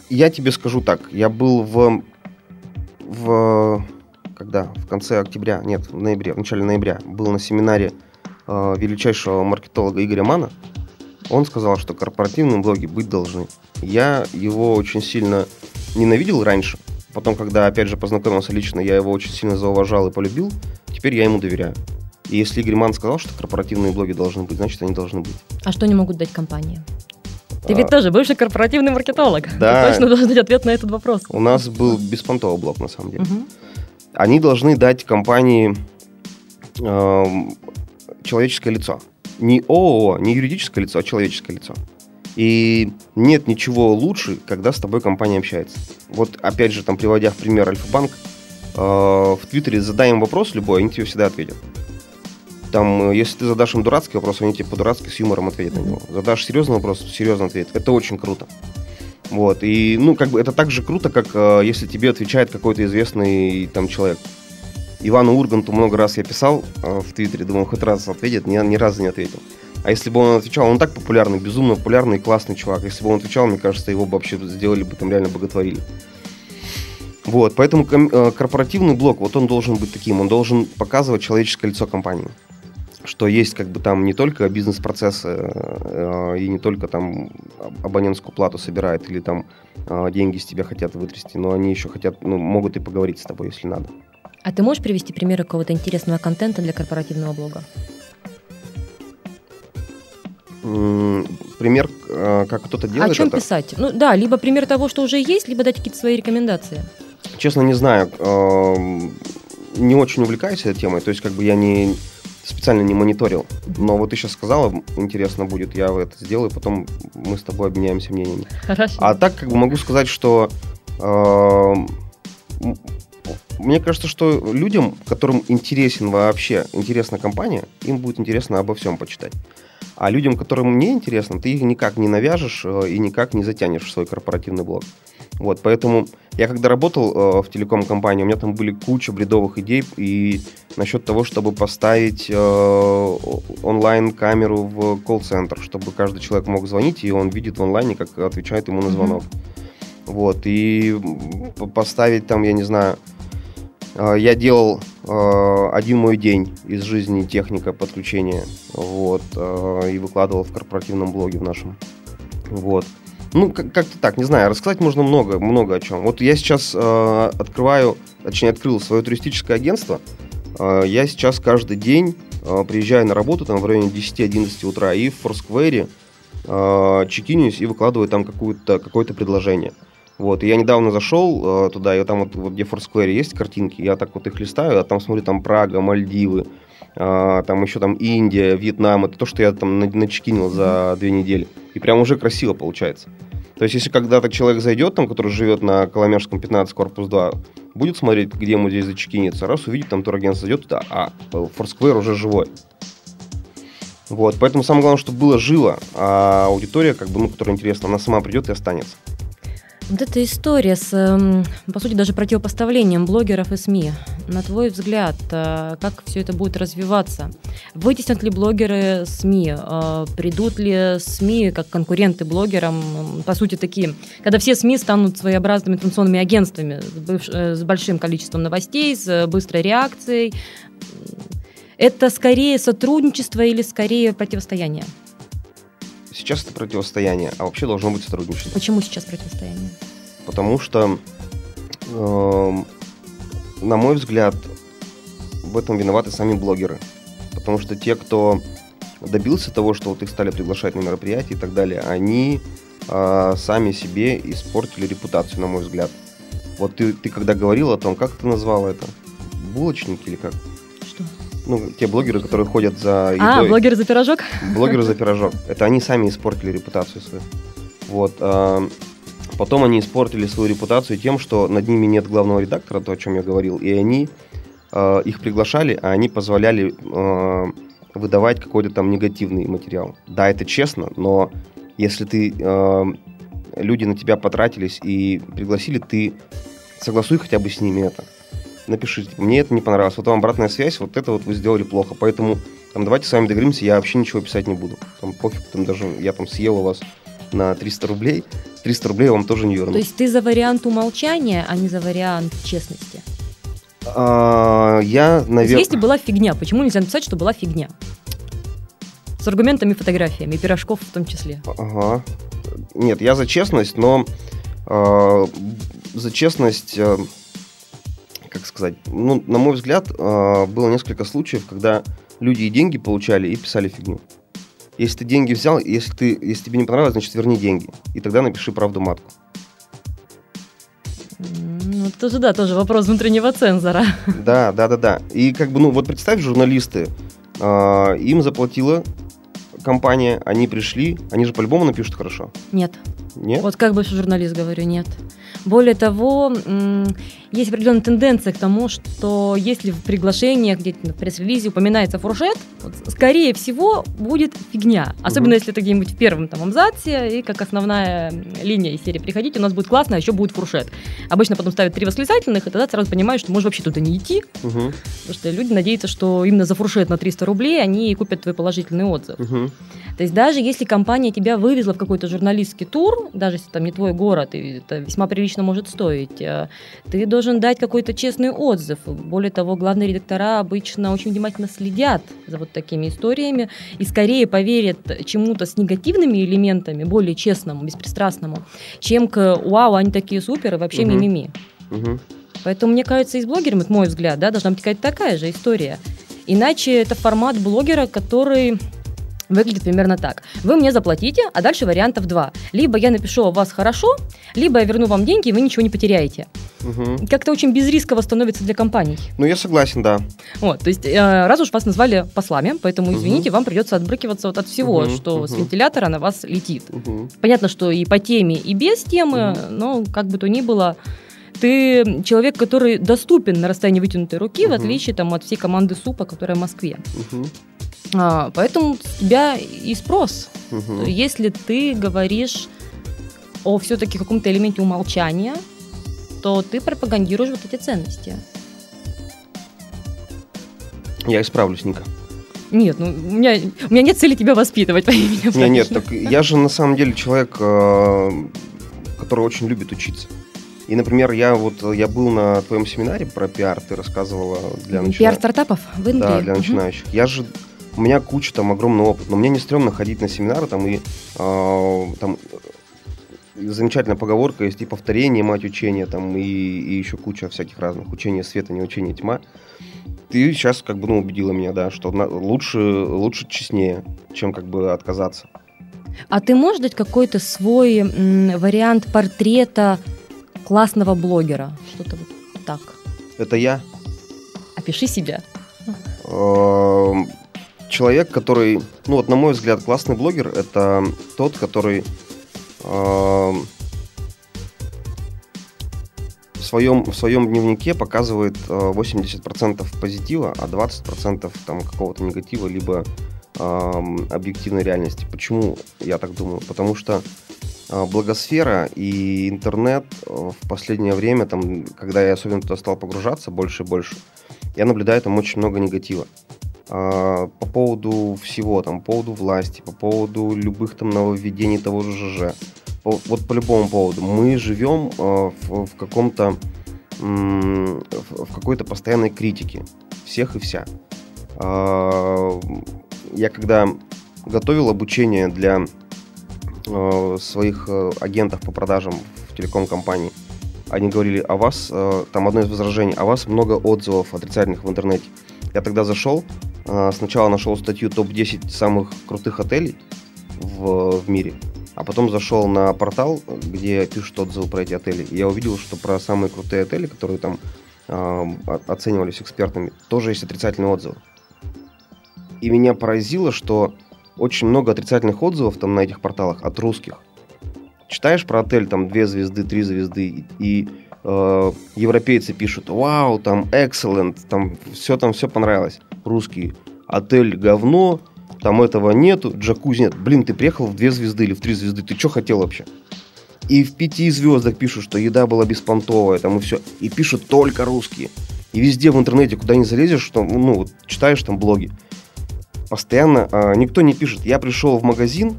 Я тебе скажу так. Я был в... в когда? В конце октября, нет, в ноябре, в начале ноября, был на семинаре э, величайшего маркетолога Игоря Мана. Он сказал, что корпоративные блоги быть должны. Я его очень сильно ненавидел раньше. Потом, когда, опять же, познакомился лично, я его очень сильно зауважал и полюбил. Теперь я ему доверяю. И если Игорь Ман сказал, что корпоративные блоги должны быть, значит, они должны быть. А что они могут дать компании? Ты А, ведь тоже бывший корпоративный маркетолог. Да. Ты точно должен дать ответ на этот вопрос. У нас был беспонтовый блог, на самом деле. Мгм. Они должны дать компании эм, человеческое лицо. Не ООО, не юридическое лицо, а человеческое лицо. И нет ничего лучше, когда с тобой компания общается. Вот опять же, там приводя в пример Альфа-банк, э, в Твиттере задай им вопрос любой, они тебе всегда ответят. Там, э, если ты задашь им дурацкий вопрос, они тебе по-дурацки с юмором ответят на него. Задашь серьезный вопрос, серьезно ответят. Это очень круто. Вот, и, ну, как бы это так же круто, как э, если тебе отвечает какой-то известный там человек. Ивану Урганту много раз я писал э, в Твиттере, думал, хоть раз ответит, ни, ни разу не ответил. А если бы он отвечал, он так популярный, безумно популярный, классный чувак. Если бы он отвечал, мне кажется, его бы вообще сделали бы там реально боготворили. Вот, поэтому ком- э, корпоративный блок, вот он должен быть таким, он должен показывать человеческое лицо компании. Что есть как бы там не только бизнес-процессы э, и не только там аб- абонентскую плату собирает или там э, деньги с тебя хотят вытрясти, но они еще хотят, ну, могут и поговорить с тобой, если надо. А ты можешь привести примеры какого-то интересного контента для корпоративного блога? Пример, э, как кто-то делает О чем это. писать? Ну да, либо пример того, что уже есть, либо дать какие-то свои рекомендации. Честно, не знаю. эм, Не очень увлекаюсь этой темой. То есть, как бы я не специально не мониторил. Но вот ты сейчас сказала, интересно будет, я это сделаю, потом мы с тобой обменяемся мнениями. Хорошо. А так, как бы могу сказать, что м, мне кажется, что людям, которым интересен вообще, интересна компания, им будет интересно обо всем почитать. А людям, которым не интересно, ты их никак не навяжешь э, и никак не затянешь в свой корпоративный блог. Вот, поэтому я когда работал э, в телеком-компании, у меня там были куча бредовых идей и насчет того, чтобы поставить э, онлайн-камеру в колл-центр, чтобы каждый человек мог звонить, и он видит в онлайне, как отвечает ему на звонок. Вот, и поставить там, я не знаю, э, я делал э, один мой день из жизни техника подключения, вот, э, и выкладывал в корпоративном блоге в нашем. Вот. Ну, как- как-то так, не знаю, рассказать можно много, много о чем. Вот я сейчас э, открываю, точнее, открыл свое туристическое агентство, А, я сейчас каждый день а, приезжаю на работу там в районе 10-11 утра и в Foursquare а, чекинюсь и выкладываю там какое-то какое предложение. Вот, и я недавно зашел туда, и там вот, вот где Foursquare есть картинки, я так вот их листаю, а там смотрю, там Прага, Мальдивы, там еще там Индия, Вьетнам, это то, что я там начекинил за две недели. И прям уже красиво получается. То есть, если когда-то человек зайдет, там, который живет на Коломяжском 15, корпус 2, будет смотреть, где ему здесь зачекинится, раз увидит, там турагент зайдет туда, а Foursquare уже живой. Вот, поэтому самое главное, чтобы было живо, а аудитория, как бы, ну, которая интересна, она сама придет и останется. Вот эта история с, эм, по сути, даже противопоставлением блогеров и СМИ. На твой взгляд, э, как все это будет развиваться? Вытеснят ли блогеры СМИ? Э, придут ли СМИ как конкуренты блогерам? По сути, такие, когда все СМИ станут своеобразными информационными агентствами с э, большим количеством новостей, с быстрой реакцией. Это скорее сотрудничество или скорее противостояние? Сейчас это противостояние, а вообще должно быть сотрудничество. Почему сейчас противостояние? Потому что, э, на мой взгляд, в этом виноваты сами блогеры. Потому что те, кто добился того, что вот их стали приглашать на мероприятия и так далее, они э, сами себе испортили репутацию, на мой взгляд. Вот ты, ты когда говорил о том, как ты назвал это? Булочник или как? Ну, те блогеры, которые ходят за а, едой. А, блогеры за пирожок? Блогеры за пирожок. Это они сами испортили репутацию свою. Вот. Потом они испортили свою репутацию тем, что над ними нет главного редактора, то, о чем я говорил, и они а, их приглашали, а они позволяли а, выдавать какой-то там негативный материал. Да, это честно, но если ты люди на тебя потратились и пригласили, ты согласуй хотя бы с ними это напишите, мне это не понравилось, вот вам обратная связь, вот это вот вы сделали плохо, поэтому там давайте с вами договоримся, я вообще ничего писать не буду. Там пофиг, там даже я там съел у вас на 300 рублей, 300 рублей я вам тоже не верну. То есть ты за вариант умолчания, а не за вариант честности? А, я, наверное... Если была фигня, почему нельзя написать, что была фигня? С аргументами, фотографиями, пирожков в том числе. Ага. Нет, я за честность, но э, за честность... Э, как сказать, ну, на мой взгляд, а, было несколько случаев, когда люди и деньги получали и писали фигню. Если ты деньги взял, если, ты, если тебе не понравилось, значит, верни деньги. И тогда напиши правду матку. Ну, тоже, да, тоже вопрос внутреннего цензора. Да, да, да, да. И как бы, ну, вот представь, журналисты, э, им заплатила компания, они пришли, они же по-любому напишут хорошо. Нет. Нет? Вот как бывший журналист говорю, нет. Более того, есть определенная тенденция к тому, что если в приглашении где-то на пресс-релизе упоминается фуршет, вот, скорее всего будет фигня. Особенно угу. если это где-нибудь в первом там абзаце и как основная линия из серии «Приходите, у нас будет классно, а еще будет фуршет». Обычно потом ставят три восклицательных, и тогда сразу понимают, что можно вообще туда не идти, угу. потому что люди надеются, что именно за фуршет на 300 рублей они купят твой положительный отзыв. Угу. То есть даже если компания тебя вывезла в какой-то журналистский тур, даже если там не твой город, и это весьма прилично может стоить, э, ты должен дать какой-то честный отзыв. Более того, главные редактора обычно очень внимательно следят за вот такими историями и скорее поверят чему-то с негативными элементами, более честному, беспристрастному, чем к «Вау, они такие супер» и вообще угу. мимими. Угу. Поэтому, мне кажется, и с блогерами, это мой взгляд, да, должна быть какая-то такая же история. Иначе это формат блогера, который выглядит примерно так. Вы мне заплатите, а дальше вариантов два. Либо я напишу о вас хорошо, либо я верну вам деньги, и вы ничего не потеряете. Угу. Как-то очень безрисково становится для компаний. Ну, я согласен, да. Вот, то есть, э, раз уж вас назвали послами, поэтому, извините, угу. вам придется отбрыкиваться вот от всего, угу. что угу. с вентилятора на вас летит. Угу. Понятно, что и по теме, и без темы, угу. но как бы то ни было, ты человек, который доступен на расстоянии вытянутой руки, угу. в отличие там, от всей команды СУПа, которая в Москве. Угу. А, поэтому с тебя и спрос. Угу. Если ты говоришь о все-таки каком-то элементе умолчания, то ты пропагандируешь вот эти ценности. Я исправлюсь, Ника. Нет, ну у меня, у меня нет цели тебя воспитывать, пойми меня. Нет, нет, так я же на самом деле человек, э, который очень любит учиться. И, например, я вот я был на твоем семинаре про пиар, ты рассказывала для начинающих. Пиар стартапов в Индии. Да, для начинающих. Угу. Я же у меня куча там огромный опыт, но мне не стрёмно ходить на семинары там и э, там замечательная поговорка есть и повторение, мать учения, там, и, и еще куча всяких разных учения света, не учения тьма. ты сейчас как бы ну, убедила меня, да, что на- лучше, лучше честнее, чем как бы отказаться. А ты можешь дать какой-то свой м, вариант портрета классного блогера? Что-то вот так. Это я. Опиши себя. Человек, который, ну вот на мой взгляд, классный блогер, это тот, который эм, в своем, в своем дневнике показывает э, 80% позитива, а 20% там какого-то негатива, либо эм, объективной реальности. Почему я так думаю? Потому что э, благосфера и интернет э, в последнее время, там, когда я особенно туда стал погружаться больше и больше, я наблюдаю там очень много негатива. А, по поводу всего, там, по поводу власти, по поводу любых там нововведений того же ЖЖ. По- вот по любому поводу. Мы живем а, в, в каком-то в, какой-то постоянной критике всех и вся. А, я когда готовил обучение для своих агентов по продажам в телеком-компании, они говорили, о вас, там одно из возражений, о вас много отзывов отрицательных в интернете. Я тогда зашел, сначала нашел статью топ-10 самых крутых отелей в, в мире, а потом зашел на портал, где пишут отзывы про эти отели. И я увидел, что про самые крутые отели, которые там э, оценивались экспертами, тоже есть отрицательные отзывы. И меня поразило, что очень много отрицательных отзывов там на этих порталах от русских. Читаешь про отель, там, две звезды, три звезды, и, э, европейцы пишут, вау, там, excellent, там, все там, все понравилось. Русские, отель говно, там этого нету, джакузи нет. Блин, ты приехал в две звезды или в три звезды, ты что хотел вообще? И в пяти звездах пишут, что еда была беспонтовая, там и все. И пишут только русские. И везде в интернете, куда не залезешь, что, ну, вот читаешь там блоги, постоянно а, никто не пишет. Я пришел в магазин,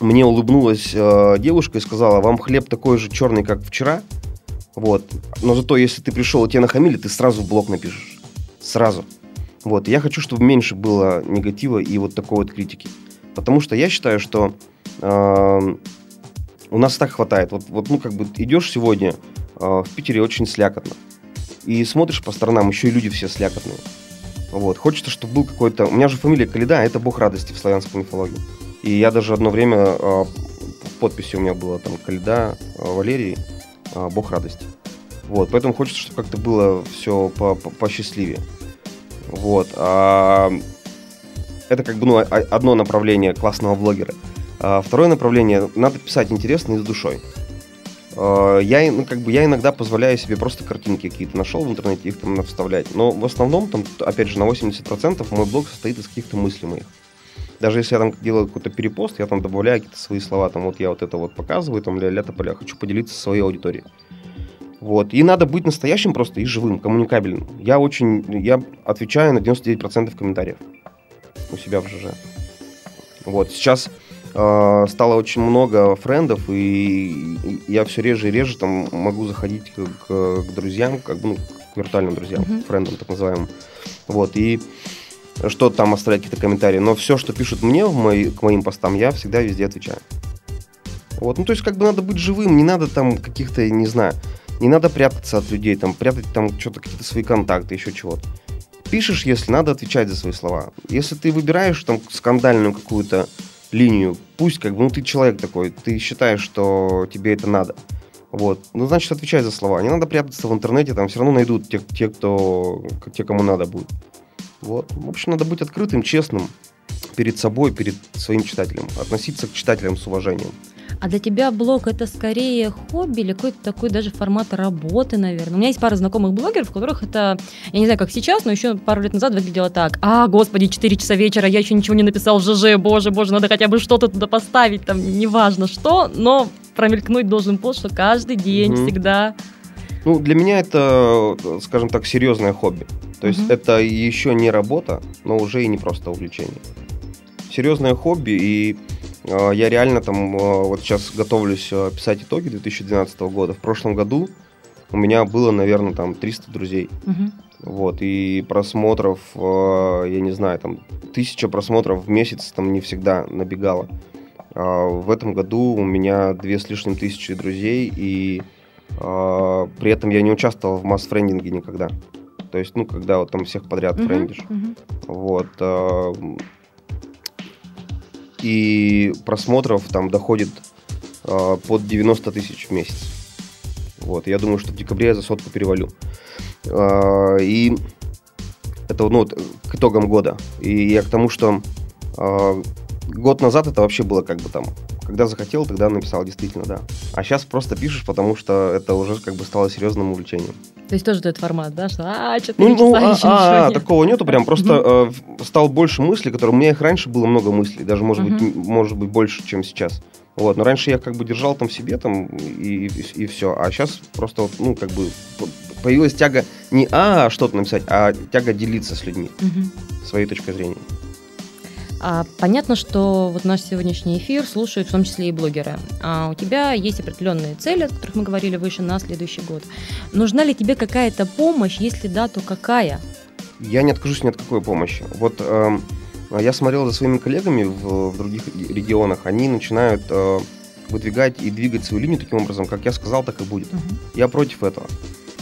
мне улыбнулась э, девушка и сказала, вам хлеб такой же черный, как вчера. Вот. Но зато, если ты пришел и тебе нахамили, ты сразу в блог напишешь. Сразу. Вот. Я хочу, чтобы меньше было негатива и вот такой вот критики. Потому что я считаю, что э, у нас так хватает. Вот, вот ну, как бы идешь сегодня, э, в Питере очень слякотно. И смотришь по сторонам, еще и люди все слякотные. Вот. Хочется, чтобы был какой-то... У меня же фамилия Каледа, а это бог радости в славянской мифологии. И я даже одно время э, в подписи у меня было там Каледа э, Валерий, бог радости. Вот. Поэтому хочется, чтобы как-то было все по по посчастливее. Вот. А, это как бы ну, одно направление классного блогера. А второе направление, надо писать интересно и с душой. Э, Я, ну, как бы, я иногда позволяю себе просто картинки какие-то нашел в интернете, их там вставлять. Но в основном, там, опять же, на 80% мой блог состоит из каких-то мыслей моих. Даже если я там делаю какой-то перепост, я там добавляю какие-то свои слова, там вот я вот это вот показываю, там ля-ля тополя, хочу поделиться со своей аудиторией. Вот. И надо быть настоящим просто и живым, коммуникабельным. Я очень, я отвечаю на 99% комментариев у себя в ЖЖ. Вот. Сейчас э, стало очень много френдов, и, и я все реже и реже там могу заходить к, к- к друзьям, как бы, ну, к виртуальным друзьям, Мгм. френдам так называемым. Вот. И что там оставлять какие-то комментарии. Но все, что пишут мне в мои, к моим постам, я всегда везде отвечаю. Вот, ну то есть как бы надо быть живым, не надо там каких-то, не знаю, не надо прятаться от людей, там прятать там что-то, какие-то свои контакты, еще чего-то. Пишешь, если надо отвечать за свои слова. Если ты выбираешь там скандальную какую-то линию, пусть как бы, ну ты человек такой, ты считаешь, что тебе это надо. Вот, ну значит отвечай за слова. Не надо прятаться в интернете, там все равно найдут те, те кто, те, кому надо будет. Вот, в общем, надо быть открытым, честным перед собой, перед своим читателем, относиться к читателям с уважением. А для тебя блог это скорее хобби или какой-то такой даже формат работы, наверное? У меня есть пара знакомых блогеров, у которых это, я не знаю, как сейчас, но еще пару лет назад выглядело так. А, господи, 4 часа вечера, я еще ничего не написал в ЖЖ, боже, боже, надо хотя бы что-то туда поставить, там, неважно что, но промелькнуть должен пост, что каждый день, Мгм. всегда. Ну, для меня это, скажем так, серьезное хобби. То есть это еще не работа, но уже и не просто увлечение. Серьезное хобби, и э, я реально там э, вот сейчас готовлюсь э, писать итоги 2012 года. В прошлом году у меня было, наверное, там 300 друзей. Мгм. Вот, и просмотров, э, я не знаю, там, тысяча просмотров в месяц там не всегда набегало. А в этом году у меня две с лишним тысячи друзей, и э, при этом я не участвовал в масс-френдинге никогда. То есть, ну, когда вот там всех подряд Мгм, френдишь. мгм. Вот. а, И просмотров там доходит а, под 90 тысяч в месяц. Вот. Я думаю, что в декабре я за сотку перевалю. А, И это ну, к итогам года. И я к тому, что а, год назад это вообще было как бы там, когда захотел, тогда написал, действительно, да. А сейчас просто пишешь, потому что это уже как бы стало серьезным увлечением. То есть тоже этот формат, да, что а, что Ну, ну, а, а, ничего нет. такого нету, прям просто э, стал больше мыслей, которые у меня их раньше было много мыслей, даже может быть, Мгм. м- может быть больше, чем сейчас. Вот, но раньше я как бы держал там в себе там и, и, все, а сейчас просто вот, ну как бы появилась тяга не а что-то написать, а тяга делиться с людьми Мгм. своей точкой зрения. А, понятно, что вот наш сегодняшний эфир слушают в том числе и блогеры. А у тебя есть определенные цели, о которых мы говорили выше, на следующий год. Нужна ли тебе какая-то помощь? Если да, то какая? Я не откажусь ни от какой помощи. Вот эм, я смотрел за своими коллегами в, в других регионах, они начинают э, выдвигать и двигать свою линию таким образом, как я сказал, так и будет. Мгм. Я против этого.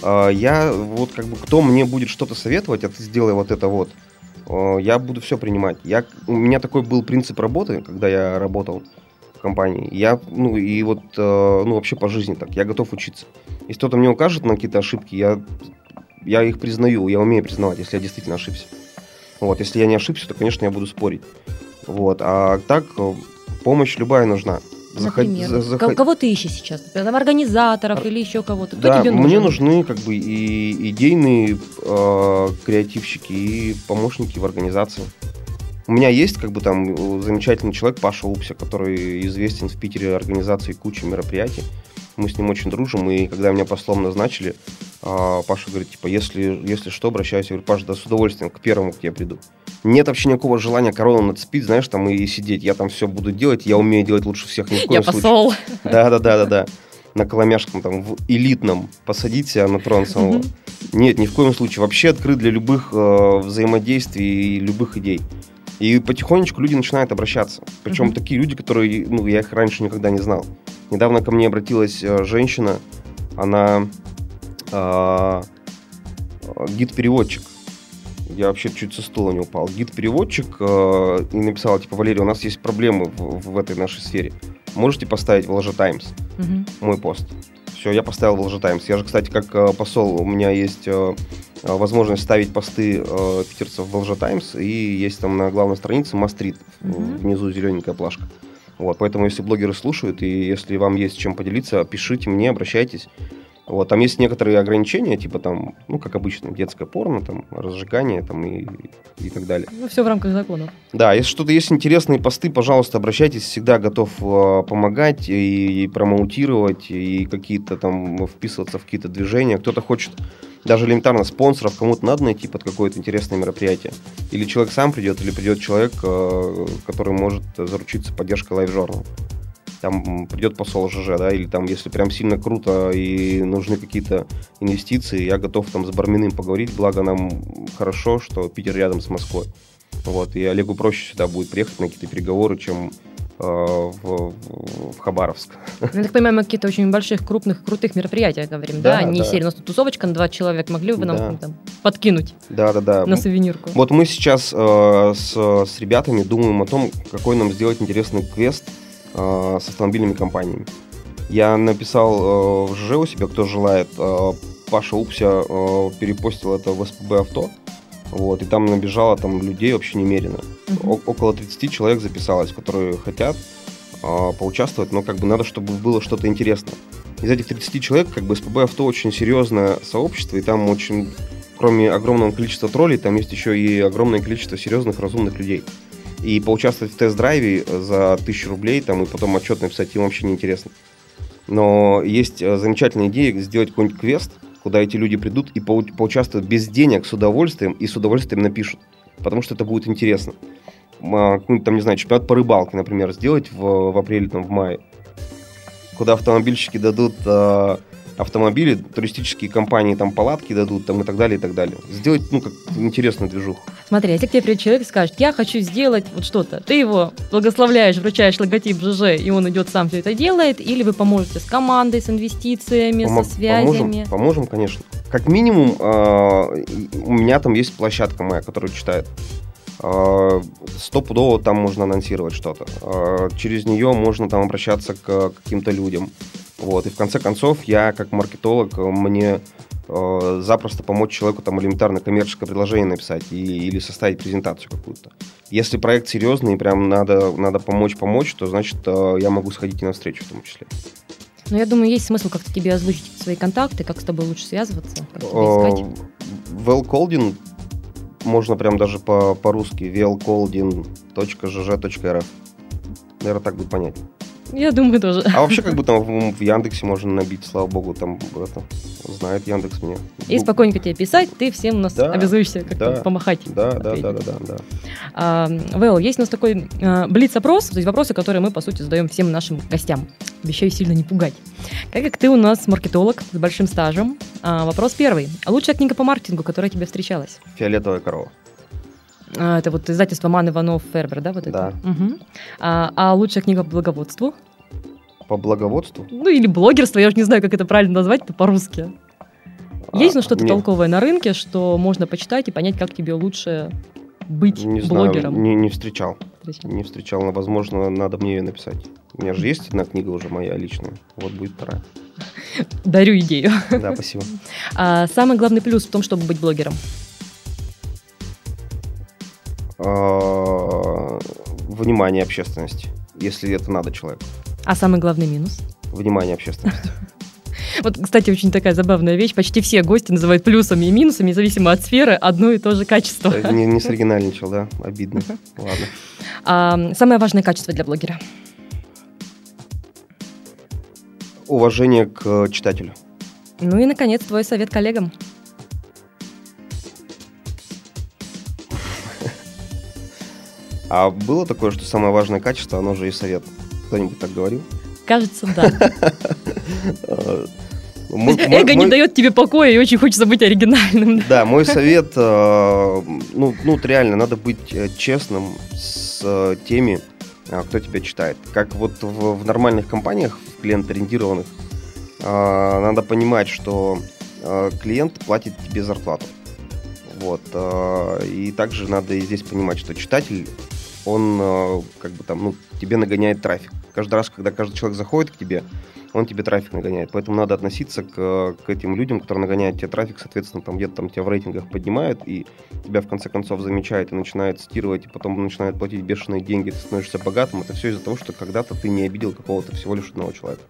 А, Я вот как бы кто мне будет что-то советовать, а ты сделай вот это вот, э, я буду все принимать. Я, у меня такой был принцип работы, когда я работал в компании. Я, ну и вот, э, ну вообще по жизни так, я готов учиться. Если кто-то мне укажет на какие-то ошибки, я, я их признаю, я умею признавать, если я действительно ошибся. Вот, если я не ошибся, то, конечно, я буду спорить. Вот, а так э, помощь любая нужна. Заход- Например, заход- кого ты ищешь сейчас? Там организаторов или еще кого-то? Кто да, тебе нужен? мне нужны как бы и идейные э, креативщики, и помощники в организации. У меня есть как бы там э, замечательный человек Паша Упся, который известен в Питере организацией кучи мероприятий. Мы с ним очень дружим, и когда меня послом назначили, а, Паша говорит, типа, если, если что, обращайся. Я говорю, Паша, да с удовольствием к первому к тебе приду. Нет вообще никакого желания корону нацепить, знаешь, там и сидеть. Я там все буду делать, я умею делать лучше всех, ни в коем Я случае. посол. Да, да, да, да, да. На Коломяшском, там, в элитном посадить себя на трон самого. Нет, ни в коем случае. Вообще открыт для любых э, взаимодействий и любых идей. И потихонечку люди начинают обращаться. Причем Мгм. такие люди, которые, ну, я их раньше никогда не знал. Недавно ко мне обратилась э, женщина, она э, гид-переводчик. Я вообще чуть со стула не упал. Гид-переводчик э, и написала, типа, Валерий, у нас есть проблемы в, в этой нашей сфере. Можете поставить в Лжа Таймс Мгм. мой пост? Все, я поставил в Лжа Таймс. Я же, кстати, как э, посол, у меня есть э, возможность ставить посты э, питерцев в Лжа Таймс, и есть там на главной странице Мастрит, Мгм. внизу зелененькая плашка. Вот, поэтому, если блогеры слушают, и если вам есть чем поделиться, пишите мне, обращайтесь. Вот, там есть некоторые ограничения, типа там, ну, как обычно, детское порно, там, разжигание, там, и, и так далее. Ну, все в рамках законов. Да, если что-то есть интересные посты, пожалуйста, обращайтесь, всегда готов э, помогать и, и промоутировать, и какие-то там вписываться в какие-то движения. Кто-то хочет даже элементарно спонсоров, кому-то надо найти под какое-то интересное мероприятие. Или человек сам придет, или придет человек, э, который может заручиться поддержкой лайв-журнала. Там придет посол ЖЖ, да, или там, если прям сильно круто и нужны какие-то инвестиции, я готов там с Барминым поговорить, благо нам хорошо, что Питер рядом с Москвой. Вот, и Олегу проще сюда будет приехать на какие-то переговоры, чем в, в- в Хабаровск. Ну, Я так понимаю, мы о каких-то очень больших, крупных, крутых мероприятиях говорим, да? Да, Не да. серия, у нас тут тусовочка на 20 человек, могли бы вы нам Да. там, подкинуть Да-да-да. на сувенирку? Вот мы сейчас э, с, с ребятами думаем о том, какой нам сделать интересный квест э, с автомобильными компаниями. Я написал э, в ЖЖ у себя, кто желает. Э, Паша Упся э, перепостил это в СПБ авто. Вот, и там набежало там людей вообще немерено. О- около 30 человек записалось, которые хотят э, поучаствовать, но как бы надо, чтобы было что-то интересное. Из этих 30 человек, как бы СПБ авто очень серьезное сообщество, и там очень, кроме огромного количества троллей, там есть еще и огромное количество серьезных, разумных людей. И поучаствовать в тест-драйве за тысячу рублей, там, и потом отчет написать, им вообще неинтересно. Но есть э, замечательная идея сделать какой-нибудь квест, куда эти люди придут и поу- поучаствуют без денег, с удовольствием, и с удовольствием напишут. Потому что это будет интересно. Какой-нибудь там, не знаю, чемпионат по рыбалке, например, сделать в, в апреле, там, в мае. Куда автомобильщики дадут а, автомобили, туристические компании там палатки дадут, там и так далее, и так далее. Сделать, ну, как интересную движуху. Смотри, если к тебе придет человек и скажет, я хочу сделать вот что-то, ты его благословляешь, вручаешь логотип ЖЖ, и он идет сам все это делает, или вы поможете с командой, с инвестициями, Помо- со связями. Поможем, поможем, конечно. как минимум, э, у меня там есть площадка моя, которая читает. Э, стопудово там можно анонсировать что-то. Э, через нее можно там обращаться к каким-то людям. Вот. И в конце концов, я как маркетолог, мне э, запросто помочь человеку там элементарно коммерческое предложение написать и, или составить презентацию какую-то. Если проект серьезный и прям надо, надо помочь-помочь, то значит э, я могу сходить и навстречу в том числе. Но я думаю, есть смысл как-то тебе озвучить свои контакты, как с тобой лучше связываться, как тебя искать. Well Colding можно прям даже по- по-русски velcolding.gg.rf. Наверное, так будет понять. Я думаю, тоже. А вообще, как бы там в, в Яндексе можно набить, слава богу, там это знает Яндекс меня. И Ну, спокойненько тебе писать, ты всем у нас Да, обязуешься как-то да, помахать. Да, да, да, да, да, да. А, Вэл, есть у нас такой а, блиц-опрос, то есть вопросы, которые мы, по сути, задаем всем нашим гостям. Обещаю сильно не пугать. Так как ты у нас маркетолог с большим стажем, а, вопрос первый. Лучшая книга по маркетингу, которая тебе встречалась? Фиолетовая корова. А, это вот издательство Ман Иванов Фербер, да? Вот это? Да. Мгм. А, а лучшая книга по благоводству? По благоводству. Ну, или блогерство, я уже не знаю, как это правильно назвать это по-русски. Есть ну А, что-то не- толковое на рынке, что можно почитать и понять, как тебе лучше быть Не блогером? знаю, не, не встречал. Встречал. Не встречал, но, возможно, надо мне ее написать. У меня же есть одна книга уже моя личная. Вот будет вторая. Дарю идею. Да, спасибо. А самый главный плюс в том, чтобы быть блогером. А, Внимание общественности. Если это надо человеку. А самый главный минус? Внимание общественности. Вот, кстати, очень такая забавная вещь. Почти все гости называют плюсами и минусами, независимо от сферы, одно и то же качество. Э, Не, не соригинальничал, да? Обидно. Ладно. А, самое важное качество для блогера. Уважение к читателю. Ну и, наконец, твой совет коллегам. А было такое, что самое важное качество, оно же и совет. Кто-нибудь так говорил? Кажется, да. Мой- Эго не мой- дает тебе покоя и очень хочется быть оригинальным. Да, мой совет, э, ну, ну, реально, надо быть э, честным с э, теми, кто тебя читает. Как вот в, в нормальных компаниях, в клиент-ориентированных, надо понимать, что клиент платит тебе зарплату. Вот. И также надо и здесь понимать, что читатель, он э, как бы там, ну, тебе нагоняет трафик. Каждый раз, когда каждый человек заходит к тебе, он тебе трафик нагоняет. Поэтому надо относиться к, к этим людям, которые нагоняют тебе трафик, соответственно, там где-то там тебя в рейтингах поднимают, и тебя в конце концов замечают и начинают цитировать, и потом начинают платить бешеные деньги, ты становишься богатым. Это все из-за того, что когда-то ты не обидел какого-то всего лишь одного человека.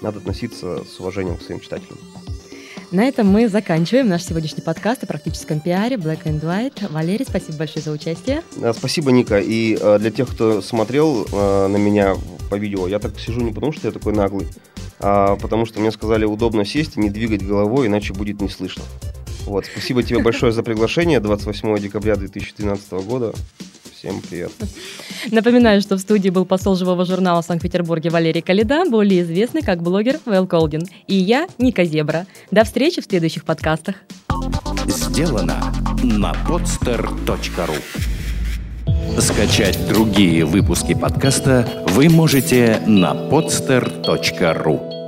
Надо относиться с уважением к своим читателям. На этом мы заканчиваем наш сегодняшний подкаст о практическом пиаре Black and White. Валерий, спасибо большое за участие. А, Спасибо, Ника. И э, для тех, кто смотрел э, на меня по видео, я так сижу не потому, что я такой наглый, а потому что мне сказали удобно сесть и не двигать головой, иначе будет не слышно. Вот, спасибо тебе большое за приглашение. 28 декабря 2012 года. Всем привет. Напоминаю, что в студии был посол живого журнала в Санкт-Петербурге Валерий Калида, более известный как блогер Вэл Колдин. И я, Ника Зебра. До встречи в следующих подкастах. Сделано на podster.ru Скачать другие выпуски подкаста вы можете на podster.ru